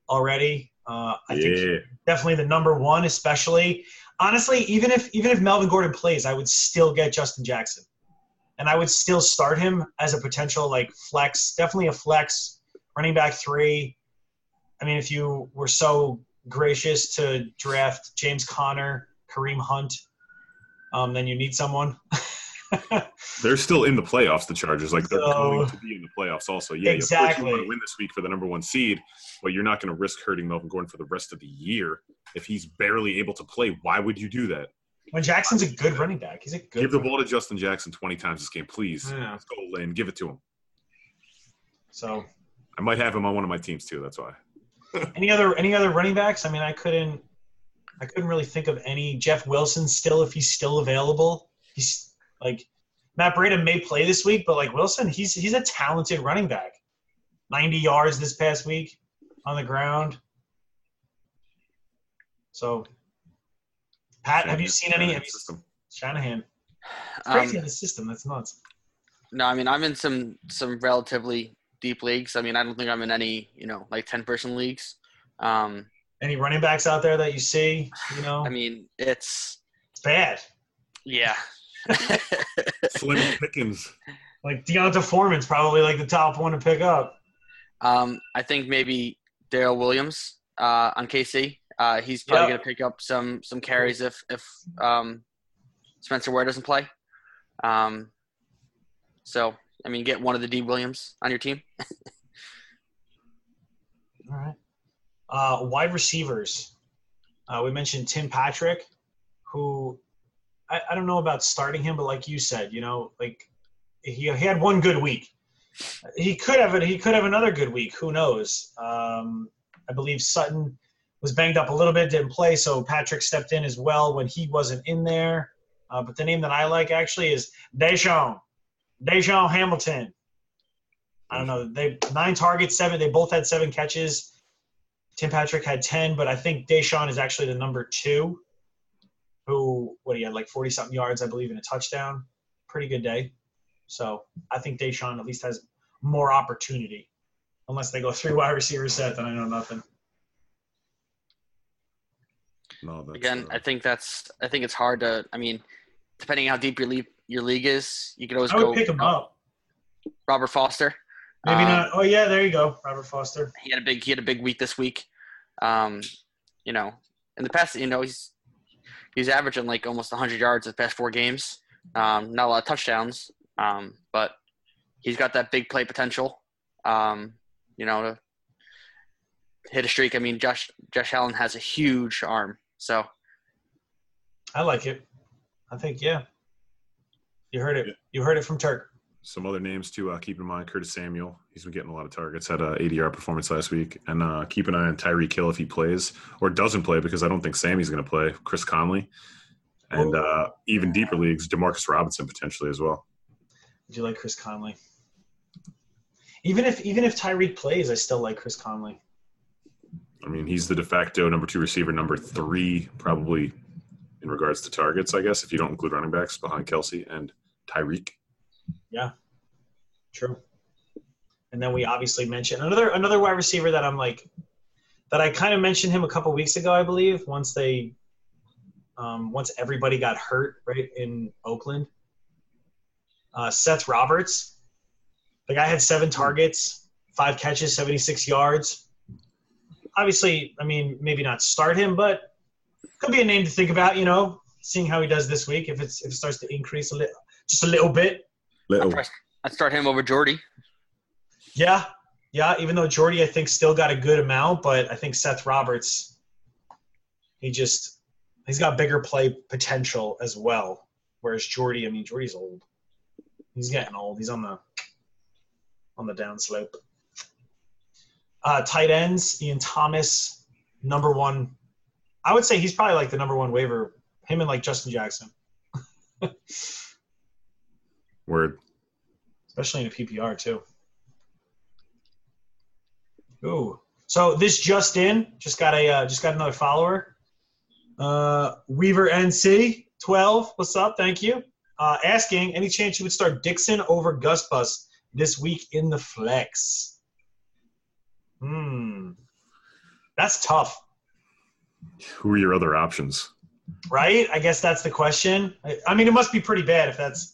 already. Uh, I think yeah, definitely the number one, especially honestly, even if even if Melvin Gordon plays, I would still get Justin Jackson, and I would still start him as a potential like flex, definitely a flex running back three. I mean, if you were so gracious to draft James Conner, Kareem Hunt, um, then you need someone. *laughs* they're still in the playoffs. The Chargers, like they're So- going to be in the playoffs. Also, yeah, Exactly. You want to win this week for the number one seed, but you're not going to risk hurting Melvin Gordon for the rest of the year if he's barely able to play. Why would you do that? when Jackson's a good running back, he's a good. Give the ball to Justin Jackson 20 times this game, please. Yeah. Let's go and give it to him. So, I might have him on one of my teams too. That's why. Any other any other running backs? I mean, I couldn't. I couldn't really think of any. Jeff Wilson still, if he's still available, he's like Matt Breida may play this week, but like Wilson, he's he's a talented running back. Ninety yards this past week on the ground. So, Pat, have you seen any? Have you, System. Shanahan. It's Um, crazy in the system. That's nuts. No, I mean I'm in some some relatively deep leagues. I mean I don't think I'm in any you know like ten person leagues. Um, Any running backs out there that you see? You know, I mean it's it's bad. yeah. *laughs* Slim Pickens. Like D'Onta Foreman's probably like the top one to pick up. um, I think maybe Darrel Williams uh, on KC. Uh, he's probably Yeah. going to pick up some some carries if if um, Spencer Ware doesn't play. Um, so I mean, get one of the D Williams on your team. *laughs* All right. Uh, wide receivers. Uh, we mentioned Tim Patrick, who I, I don't know about starting him, but like you said, you know, like he, he had one good week. He could have it. He could have another good week. Who knows? Um, I believe Sutton was banged up a little bit, didn't play, so Patrick stepped in as well when he wasn't in there. Uh, but the name that I like actually is DaeSean, DaeSean Hamilton. I don't know. They nine targets, seven. They both had seven catches. Tim Patrick had ten, but I think DaeSean is actually the number two. Who what he had like forty something yards, I believe, in a touchdown. Pretty good day. So I think DaeSean at least has more opportunity. Unless they go three wide receiver set, then I know nothing. No, that's, Again, uh, I think that's I think it's hard to. I mean, depending how deep your league your league is, you can always I would go pick him up. Robert Foster. Maybe Um, not. Oh yeah, there you go, Robert Foster. he had a big he had a big week this week. Um, you know, in the past, you know, he's he's averaging like almost 100 yards the past four games. Um, not a lot of touchdowns, um, but he's got that big play potential. Um, you know, to hit a streak. I mean, Josh Josh Allen has a huge arm, so I like it. I think yeah. You heard it. You heard it from Turk. Some other names to uh, keep in mind: Curtis Samuel. He's been getting a lot of targets. Had a 80 yard performance last week, and uh, keep an eye on Tyreek Hill if he plays or doesn't play because I don't think Sammy's going to play. Chris Conley, and uh, even deeper leagues, Demarcus Robinson potentially as well. Did you like Chris Conley? Even if even if Tyreek plays, I still like Chris Conley. I mean, he's the de facto number two receiver, number three probably in regards to targets, I guess, if you don't include running backs behind Kelce and Tyreek. Yeah, true. And then we obviously mentioned another another wide receiver that I'm like that I kind of mentioned him a couple weeks ago, I believe. Once they, um, once everybody got hurt right in Oakland, uh, Seth Roberts. The guy had seven targets, five catches, 76 yards. Obviously, I mean, maybe not start him, but could be a name to think about. You know, seeing how he does this week. If it's if it starts to increase a little, just a little bit. Little. I'd start him over Jordy. Yeah, yeah. Even though Jordy, I think, still got a good amount, but I think Seth Roberts, he just he's got bigger play potential as well. Whereas Jordy, I mean, Jordy's old. He's getting old. He's on the on the downslope. Uh, tight ends, Ian Thomas, number one. I would say he's probably like the number one waiver. Him and like Justin Jackson, *laughs* Word. especially in a PPR too. Ooh. So this just in, just got a uh, just got another follower. Uh, Weaver NC twelve. What's up? Thank you. Uh, asking any chance you would start Dixon over Gus Bus this week in the flex? Hmm. That's tough, Who are your other options? right? I guess that's the question. I, I mean, it must be pretty bad if that's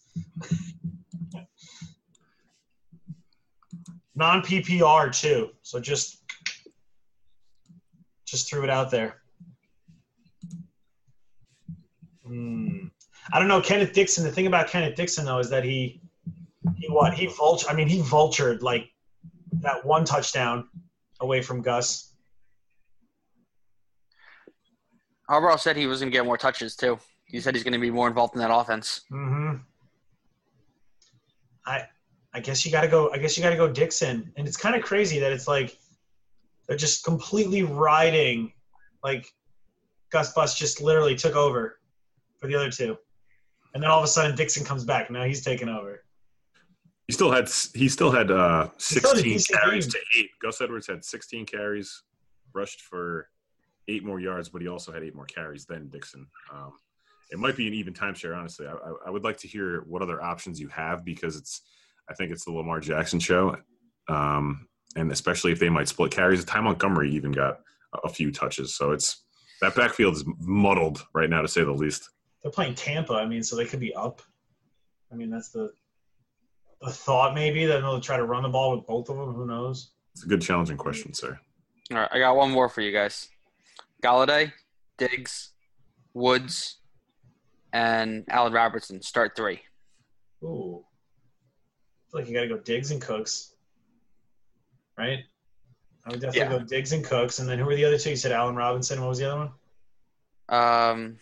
non PPR too. So just just threw it out there. Hmm. I don't know Kenneth Dixon. The thing about Kenneth Dixon though is that he he what he vulture. I mean, he vultured like that one touchdown away from Gus. Harbaugh said he was going to get more touches too. He said he's going to be more involved in that offense. hmm I I guess you got to go. I guess you got to go Dixon, and it's kind of crazy that it's like they're just completely riding, like Gus Bus just literally took over for the other two, and then all of a sudden Dixon comes back. Now he's taking over. He still had he still had uh, still had 16 decent carries to eight. Gus Edwards had 16 carries, rushed for eight more yards, but he also had eight more carries than Dixon. Um, it might be an even timeshare, honestly. I, I, I would like to hear what other options you have because it's I think it's the Lamar Jackson show, um, and especially if they might split carries. Ty Montgomery even got a- a few touches, so it's that backfield is muddled right now to say the least. They're playing Tampa. I mean, so they could be up. I mean, that's the the thought maybe that they'll try to run the ball with both of them. Who knows? It's a good challenging question, sir. All right, I got one more for you guys. Golladay, Diggs, Woods, and Allen Robertson. Start three. Ooh. I feel like you got to go Diggs and Cooks, right? I would definitely Yeah. go Diggs and Cooks, and then who were the other two? You said Allen Robinson. What was the other one? Um,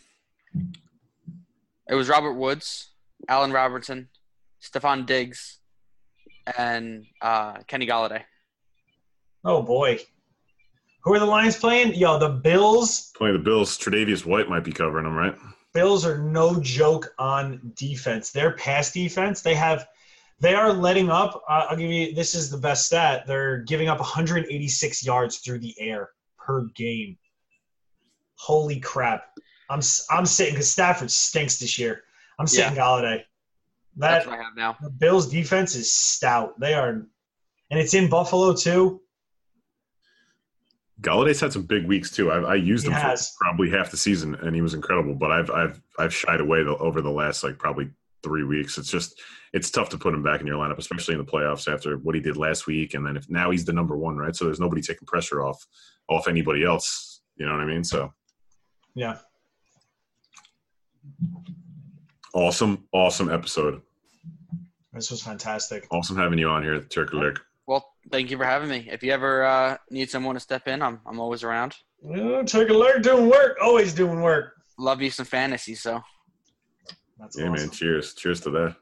it was Robert Woods, Allen Robertson, Stefon Diggs, and uh, Kenny Golladay. Oh boy, who are the Lions playing? Yo, the Bills. Playing the Bills, Tre'Davious White might be covering them, right? Bills are no joke on defense. Their pass defense, they have, they are letting up. Uh, I'll give you. This is the best stat. They're giving up 186 yards through the air per game. Holy crap! I'm I'm sitting because Stafford stinks this year. I'm sitting Golladay. That's That what I have now. the Bills defense is stout. They are, and it's in Buffalo too. Golladay's had some big weeks too. I've, I used He him for probably half the season, and he was incredible. But I've I've I've shied away the, over the last like probably three weeks. It's just it's tough to put him back in your lineup, especially in the playoffs after what he did last week. And then if now he's the number one, right? So there's nobody taking pressure off off anybody else. You know what I mean? So Yeah. awesome, awesome episode. This was fantastic. Awesome having you on here, Turk Alert. Well, thank you for having me. If you ever uh, need someone to step in, I'm I'm always around. Oh, a Alert doing work. Always doing work. Love you some fantasy, so That's Yeah, awesome. man. Cheers. Cheers to that.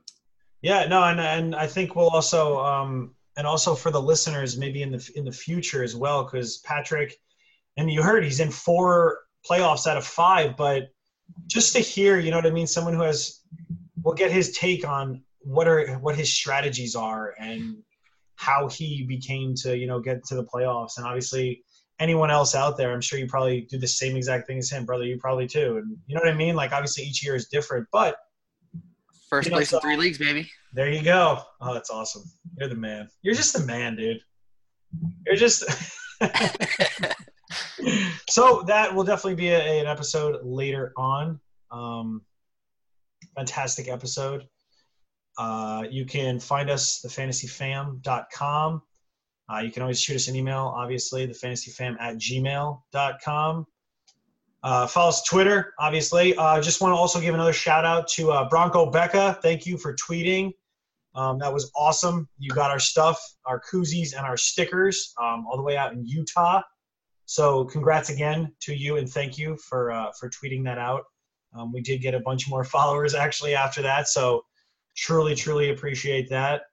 Yeah, no, and and I think we'll also um and also for the listeners maybe in the in the future as well because Patrick and you heard he's in four playoffs out of five, but just to hear, you know what I mean, someone who has we'll get his take on what are what his strategies are and how he became to you know get to the playoffs. And obviously anyone else out there i'm sure you probably do the same exact thing as him. Brother you probably too. And you know what i mean? Like obviously each year is different but First You know, place so- in three leagues, baby. there you go. Oh that's awesome. You're the man. You're just the man dude. You're just *laughs* so that will definitely be a, an episode later on. Um fantastic episode uh, you can find us thefantasyfam.com uh, you can always shoot us an email obviously thefantasyfam at gmail.com uh, follow us twitter obviously. Uh, just want to also give another shout out to uh, bronco becca. Thank you for tweeting. Um, that was awesome. You got our stuff our koozies and our stickers um, all the way out in utah. So congrats again to you and thank you for uh, for tweeting that out. Um, we did get a bunch more *laughs* followers actually after that. So truly truly appreciate that.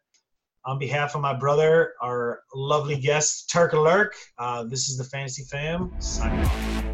On behalf of my brother our lovely guest turk alert uh, this is the fantasy fam signing off